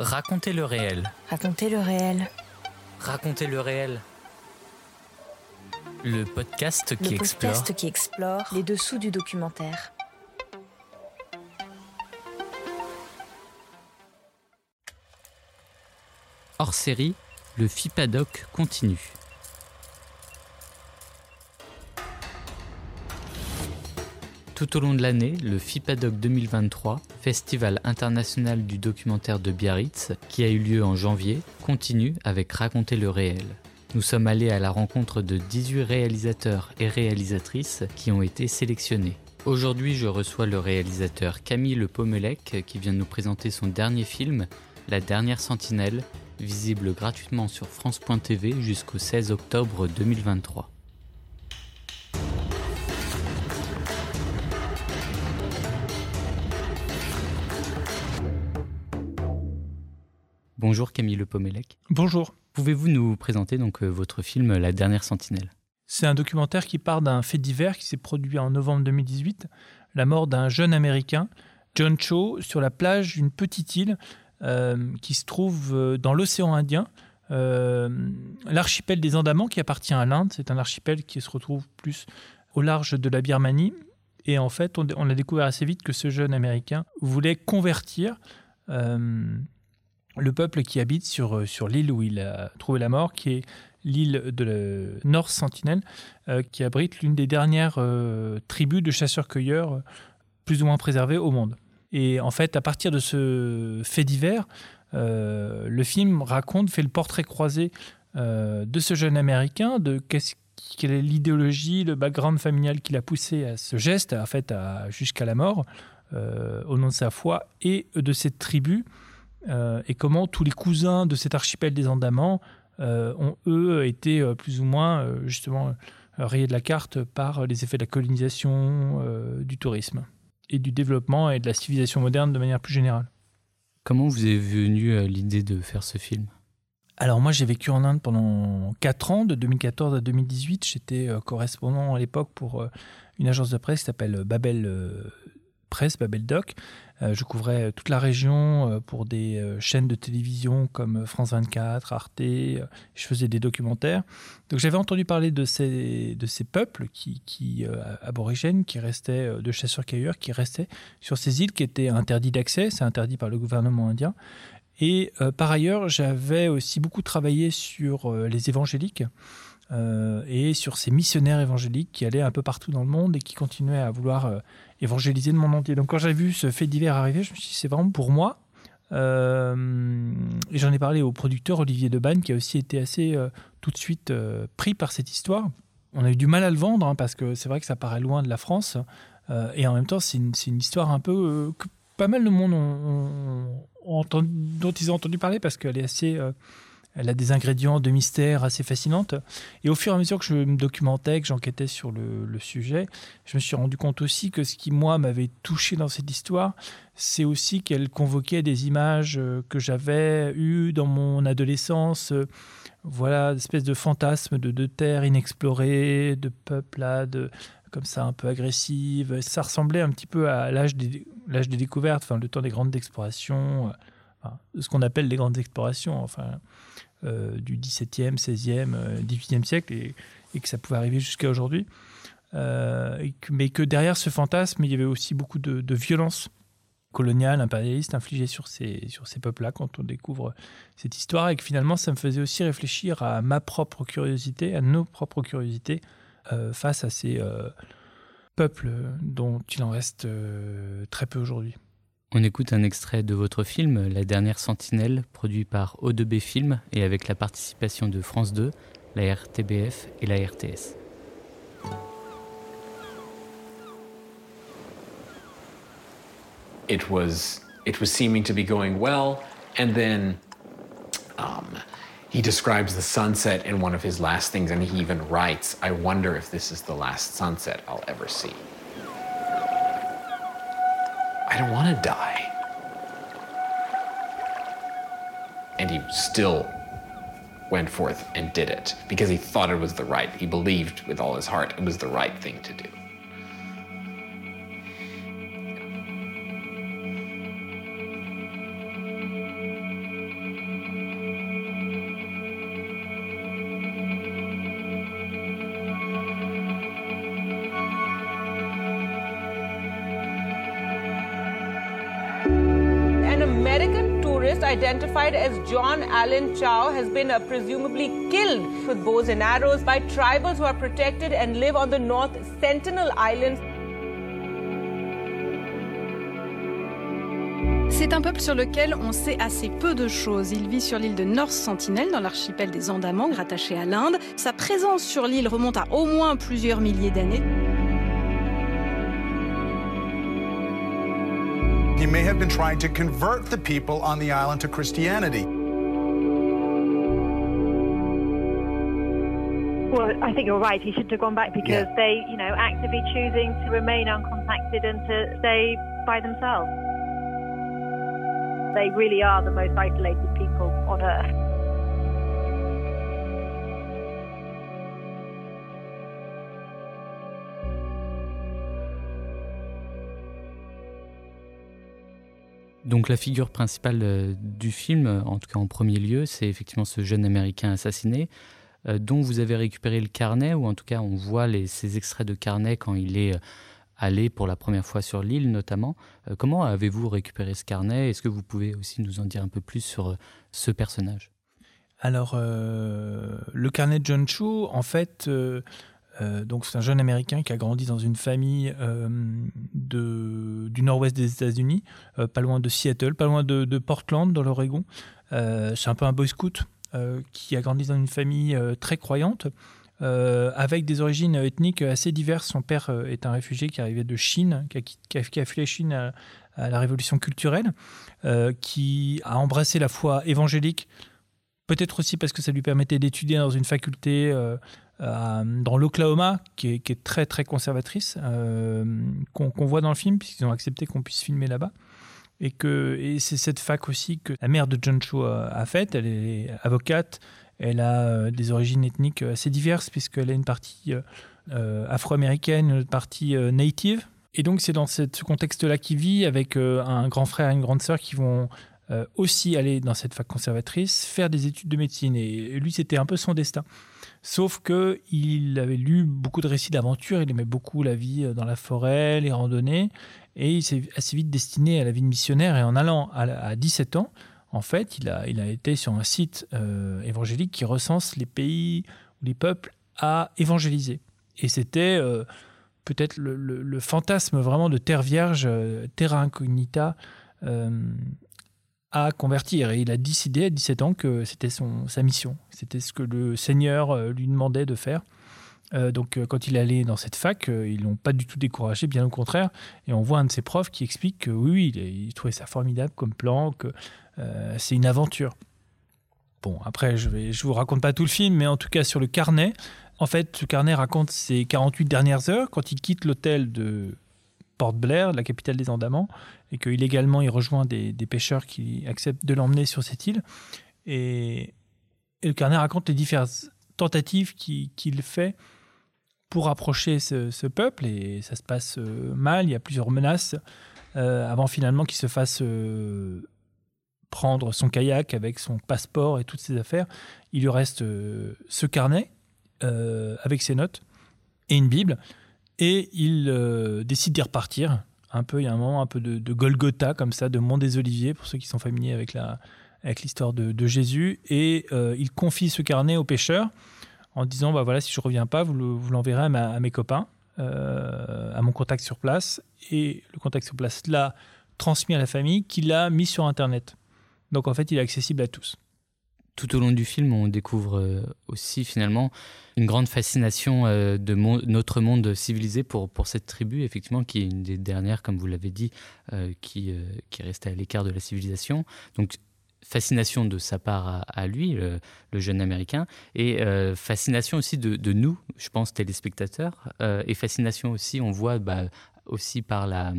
Racontez le réel. Racontez le réel. Racontez le réel. Le podcast qui Le explore podcast qui explore les dessous du documentaire. hors série, le FIPADOC continue. Tout au long de l'année, le FIPADOC 2023, Festival international du documentaire de Biarritz, qui a eu lieu en janvier, continue avec Raconter le réel. Nous sommes allés à la rencontre de 18 réalisateurs et réalisatrices qui ont été sélectionnés. Aujourd'hui, je reçois le réalisateur Camille Le Pomelec qui vient nous présenter son dernier film, La dernière sentinelle, visible gratuitement sur France.tv jusqu'au 16 octobre 2023. Bonjour Camille Le Pomelec. Bonjour. Pouvez-vous nous présenter donc euh, votre film La dernière sentinelle? C'est un documentaire qui part d'un fait divers qui s'est produit en novembre 2018, la mort d'un jeune Américain, John Cho, sur la plage d'une petite île euh, qui se trouve euh, dans l'océan Indien, euh, l'archipel des Andamans qui appartient à l'Inde. C'est un archipel qui se retrouve plus au large de la Birmanie. Et en fait, on, on a découvert assez vite que ce jeune Américain voulait convertir euh, le peuple qui habite sur, sur l'île où il a trouvé la mort, qui est l'île de la North Sentinel, euh, qui abrite l'une des dernières euh, tribus de chasseurs-cueilleurs euh, plus ou moins préservées au monde. Et en fait, à partir de ce fait divers, euh, le film raconte, fait le portrait croisé euh, de ce jeune Américain, de qu'est-ce quelle est l'idéologie, le background familial qui l'a poussé à ce geste, en fait, jusqu'à la mort, euh, au nom de sa foi, et de cette tribu, euh, et comment tous les cousins de cet archipel des Andamans euh, ont, eux, été euh, plus ou moins, justement, rayés de la carte par les effets de la colonisation, du tourisme, et du développement et de la civilisation moderne de manière plus générale. Comment vous est venue l'idée de faire ce film? Alors moi j'ai vécu en Inde pendant 4 ans, de 2014 à 2018. J'étais correspondant à l'époque pour une agence de presse qui s'appelle Babel Presse, Babel Doc. Euh, je couvrais toute la région euh, pour des euh, chaînes de télévision comme France 24, Arte. euh, je faisais des documentaires. Donc j'avais entendu parler de ces, peuples qui, euh, aborigènes qui restaient, euh, de chasseurs-cueilleurs, qui restaient sur ces îles qui étaient interdites d'accès. C'est interdit par le gouvernement indien. Et euh, par ailleurs, j'avais aussi beaucoup travaillé sur euh, les évangéliques euh, et sur ces missionnaires évangéliques qui allaient un peu partout dans le monde et qui continuaient à vouloir euh, évangéliser le monde entier. Donc quand j'ai vu ce fait divers arriver, je me suis dit c'est vraiment pour moi. Euh, et j'en ai parlé au producteur Olivier Debanne qui a aussi été assez tout de suite pris par cette histoire. On a eu du mal à le vendre hein, parce que c'est vrai que ça paraît loin de la France et en même temps c'est une, histoire un peu que pas mal de monde dont ils ont entendu parler parce qu'elle est assez elle a des ingrédients de mystère assez fascinantes. Et au fur et à mesure que je me documentais, que j'enquêtais sur le, sujet, je me suis rendu compte aussi que ce qui, moi, m'avait touché dans cette histoire, c'est aussi qu'elle convoquait des images euh, que j'avais eues dans mon adolescence. euh, Voilà, espèce de fantasme de, de terre inexplorée, de peuplade comme ça un peu agressive. Ça ressemblait un petit peu à l'âge des, des découvertes, enfin le temps des grandes explorations, euh, ce qu'on appelle les grandes explorations, enfin euh, du XVIIe, XVIe, euh, XVIIIe siècle, et, que ça pouvait arriver jusqu'à aujourd'hui. Euh, mais que derrière ce fantasme, il y avait aussi beaucoup de, violence coloniale, impérialiste, infligée sur ces, peuples-là quand on découvre cette histoire, et que finalement, ça me faisait aussi réfléchir à ma propre curiosité, à nos propres curiosités, euh, face à ces peuples dont il en reste très peu aujourd'hui. On écoute un extrait de votre film La dernière sentinelle, produit par O2B Film et avec la participation de France 2, la RTBF et la RTS. it was it was seeming to be going well and then um, he describes the sunset in one of his last things and he even writes i wonder if this is the last sunset i'll ever see i don't want to die. And he still went forth and did it because he thought it was the right. He believed with all his heart it was the right thing to do Identified as John Allen Chow has been uh, presumably killed with bows and arrows by tribals who are protected and live on the North Sentinel. C'est un peuple sur lequel on sait assez peu de choses. Il vit sur l'île de North Sentinel, dans l'archipel des Andamans, rattaché à l'Inde. Sa présence sur l'île remonte à au moins plusieurs milliers d'années. He may have been trying to convert the people on the island to Christianity. Well, I think you're right. He shouldn't have gone back because Yeah. they, you know, actively choosing to remain uncontacted and to stay by themselves. They really are the most isolated people on earth. Donc la figure principale euh, du film, en tout cas en premier lieu, c'est effectivement ce jeune Américain assassiné, euh, dont vous avez récupéré le carnet, ou en tout cas on voit ces extraits de carnet quand il est euh, allé pour la première fois sur l'île notamment. Comment avez-vous récupéré ce carnet? Est-ce que vous pouvez aussi nous en dire un peu plus sur ce personnage? Alors, le carnet de John Chu, en fait, euh, donc c'est un jeune Américain qui a grandi dans une famille euh, du nord-ouest des États-Unis, euh, pas loin de Seattle, pas loin de, Portland, dans l'Oregon. C'est un peu un boy scout qui a grandi dans une famille très croyante. avec des origines ethniques assez diverses. Son père est un réfugié qui arrivait de Chine, qui a, fui la Chine à, la révolution culturelle, qui a embrassé la foi évangélique peut-être aussi parce que ça lui permettait d'étudier dans une faculté dans l'Oklahoma, qui est, très très conservatrice, euh, qu'on voit dans le film, puisqu'ils ont accepté qu'on puisse filmer là-bas. Et, c'est cette fac aussi que la mère de John Cho a, faite. Elle est avocate, elle a euh, des origines ethniques assez diverses, puisqu'elle a une partie euh, euh, afro-américaine, une partie euh, native. Et donc c'est dans ce contexte-là qu'il vit, avec euh, un grand frère et une grande sœur qui vont euh, aussi aller dans cette fac conservatrice, faire des études de médecine. Et lui, c'était un peu son destin. Sauf que il avait lu beaucoup de récits d'aventure, il aimait beaucoup la vie euh, dans la forêt, les randonnées, et il s'est assez vite destiné à la vie de missionnaire. Et en allant à, à 17 ans, en fait, il a, été sur un site euh, évangélique qui recense les pays ou les peuples à évangéliser. Et c'était euh, peut-être le, fantasme vraiment de terre vierge, terra incognita, à convertir. Et il a décidé à 17 ans que c'était son, sa mission. C'était ce que le Seigneur euh, lui demandait de faire. Euh, donc, euh, quand il allait dans cette fac, ils l'ont pas du tout découragé, bien au contraire. Et on voit un de ses profs qui explique que oui, il, trouvait ça formidable comme plan, que c'est une aventure. Bon, après, je ne je vous raconte pas tout le film, mais en tout cas, sur le carnet, en fait, ce carnet raconte ses 48 dernières heures quand il quitte l'hôtel de Port Blair, la capitale des Andamans, et qu'illégalement, il rejoint des, pêcheurs qui acceptent de l'emmener sur cette île. Et, le carnet raconte les diverses tentatives qui- qu'il fait pour approcher ce, peuple, et ça se passe euh, mal, il y a plusieurs menaces, euh, avant finalement qu'il se fasse euh, prendre son kayak avec son passeport et toutes ses affaires. Il lui reste ce carnet avec ses notes et une Bible, et il euh, décide d'y repartir. Un peu, il y a un moment un peu de, Golgotha comme ça, de Mont des Oliviers, pour ceux qui sont familiers avec la avec l'histoire de, Jésus, et euh, il confie ce carnet aux pêcheurs en disant bah voilà si je reviens pas vous le- vous l'enverrez à mes copains euh, à mon contact sur place. Et le contact sur place l'a transmis à la famille qui l'a mis sur internet. Donc en fait il est accessible à tous Tout au long du film, on découvre euh, aussi finalement une grande fascination euh, de notre monde civilisé pour, cette tribu, effectivement, qui est une des dernières, comme vous l'avez dit, euh, qui, qui est restée à l'écart de la civilisation. Donc, fascination de sa part à, lui, le, jeune Américain, et fascination aussi de, nous, je pense, téléspectateurs, et fascination aussi, on voit bah, aussi par la,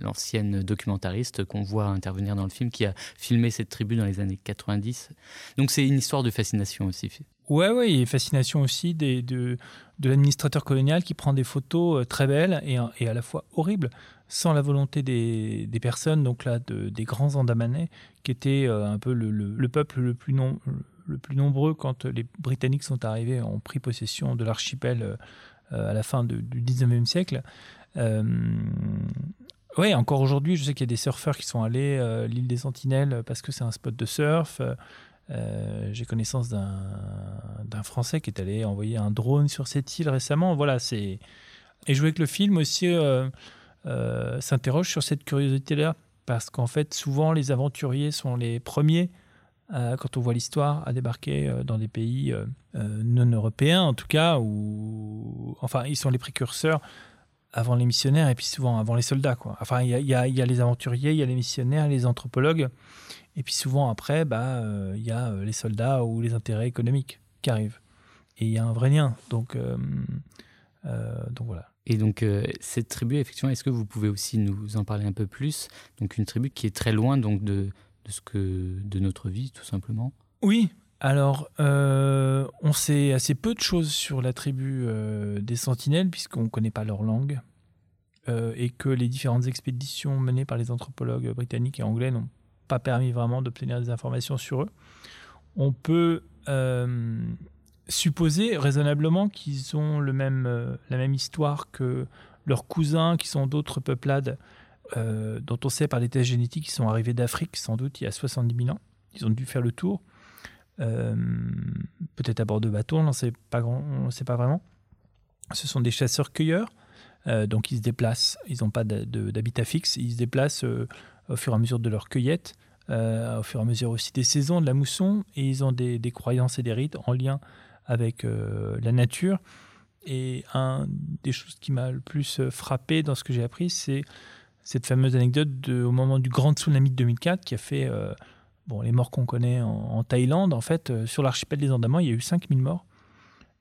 l'ancienne documentariste qu'on voit intervenir dans le film, qui a filmé cette tribu dans les années 90. Donc c'est une histoire de fascination aussi. Ouais, ouais, et fascination aussi de, de l'administrateur colonial qui prend des photos euh, très belles et, et à la fois horribles, sans la volonté des, des personnes, donc là, de- des grands Andamanais, qui étaient euh, un peu le, le- le peuple le plus, nom- le plus nombreux quand les Britanniques sont arrivés, ont pris possession de l'archipel euh, à la fin du 19e siècle. Oui, encore aujourd'hui, je sais qu'il y a des surfeurs qui sont allés à l'île des Sentinelles parce que c'est un spot de surf. J'ai connaissance d'un Français qui est allé envoyer un drone sur cette île récemment. Voilà, c'est et voulais que le film aussi s'interroge sur cette curiosité-là parce qu'en fait, souvent, les aventuriers sont les premiers, euh, quand on voit l'histoire, à débarquer euh, dans des pays euh, non européens, en tout cas, ou enfin, ils sont les précurseurs avant les missionnaires et puis souvent avant les soldats. Quoi. Enfin, il y a, les aventuriers, il y a les missionnaires, les anthropologues, et puis souvent après, bah, il y a les soldats ou les intérêts économiques qui arrivent. Et il y a un vrai lien. Donc, donc voilà. Et donc, euh, cette tribu, effectivement, est-ce que vous pouvez aussi nous en parler un peu plus? Donc, une tribu qui est très loin donc, de, de, ce que, de notre vie, tout simplement? Oui. Alors, euh, on sait assez peu de choses sur la tribu euh, des Sentinelles, puisqu'on ne connaît pas leur langue, et que les différentes expéditions menées par les anthropologues britanniques et anglais n'ont pas permis vraiment d'obtenir des informations sur eux. On peut supposer raisonnablement qu'ils ont le même, euh, la même histoire que leurs cousins qui sont d'autres peuplades euh, dont on sait par les tests génétiques qu'ils sont arrivés d'Afrique sans doute il y a 70 000 ans. Ils ont dû faire le tour. Euh, peut-être à bord de bateaux, on sait pas, sait pas vraiment. Ce sont des chasseurs-cueilleurs, donc ils se déplacent, ils n'ont pas d'habitat fixe, ils se déplacent au fur et à mesure de leur cueillette, au fur et à mesure aussi des saisons de la mousson, et ils ont des, croyances et des rites en lien avec euh, la nature. Et un des choses qui m'a le plus euh, frappé dans ce que j'ai appris, c'est cette fameuse anecdote au moment du grand tsunami de 2004 qui a fait euh, bon, les morts qu'on connaît en, Thaïlande. En fait, sur l'archipel des Andamans, il y a eu 5000 morts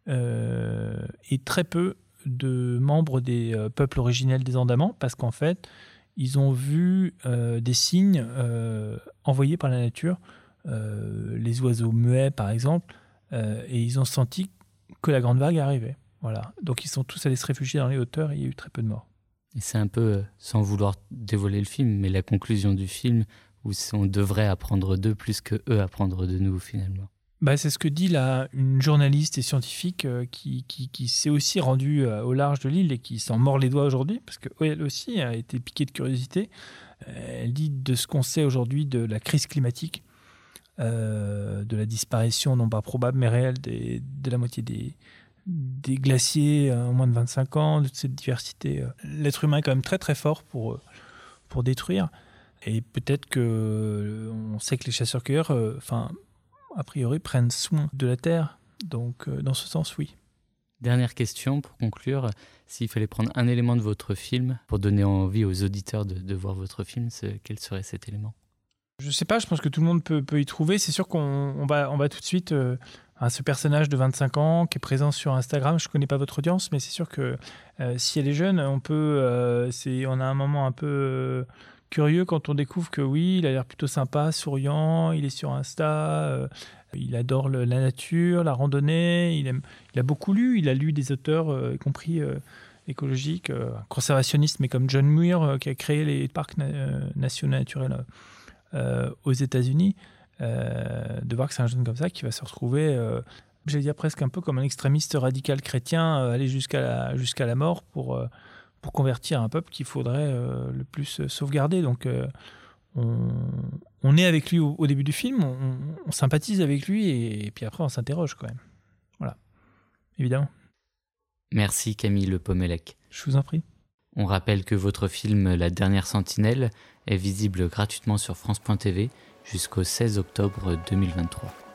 et très peu de membres des peuples originels des Andamans parce qu'en fait, ils ont vu des signes envoyés par la nature, les oiseaux muets par exemple, euh, et ils ont senti que la grande vague arrivait. Voilà. Donc ils sont tous allés se réfugier dans les hauteurs et il y a eu très peu de morts. Et c'est un peu, euh, sans vouloir dévoiler le film, mais la conclusion du film où on devrait apprendre d'eux plus que eux apprendre de nous finalement. Bah, c'est ce que dit là une journaliste et scientifique euh, qui, qui, s'est aussi rendue au large de l'île et qui s'en mord les doigts aujourd'hui, parce qu'elle aussi a été piquée de curiosité. Elle dit de ce qu'on sait aujourd'hui de la crise climatique, euh, de la disparition, non pas probable, mais réelle, de la moitié des, des glaciers en moins de 25 ans, de cette diversité. Euh. L'être humain est quand même très très fort pour, euh, pour détruire. Et peut-être que on sait que les chasseurs-cueilleurs, enfin, a priori, prennent soin de la terre. Donc, dans ce sens, oui. Dernière question pour conclure. S'il fallait prendre un élément de votre film pour donner envie aux auditeurs de, de voir votre film, quel serait cet élément? Je sais pas, je pense que tout le monde peut, peut y trouver. C'est sûr qu'on va, on va tout de suite euh, à ce personnage de 25 ans qui est présent sur Instagram. Je connais pas votre audience, mais c'est sûr que euh, si elle est jeune, on peut, euh, on a un moment un peu curieux quand on découvre que oui, il a l'air plutôt sympa, souriant, il est sur Insta, il adore la nature, la randonnée, il, aime, il a beaucoup lu, il a lu des auteurs, y compris écologiques, conservationnistes, mais comme John Muir qui a créé les parcs nationaux naturels euh, aux États-Unis, euh, de voir que c'est un jeune comme ça qui va se retrouver, euh, j'allais dire presque un peu comme un extrémiste radical chrétien, aller jusqu'à la, jusqu'à la mort pour, pour convertir un peuple qu'il faudrait le plus sauvegarder. Donc on, on, est avec lui au, début du film, on, sympathise avec lui et, puis après on s'interroge quand même. Voilà, évidemment. Merci Camille Le Pomelec. Je vous en prie. On rappelle que votre film La dernière sentinelle est visible gratuitement sur France.tv jusqu'au 16 octobre 2023.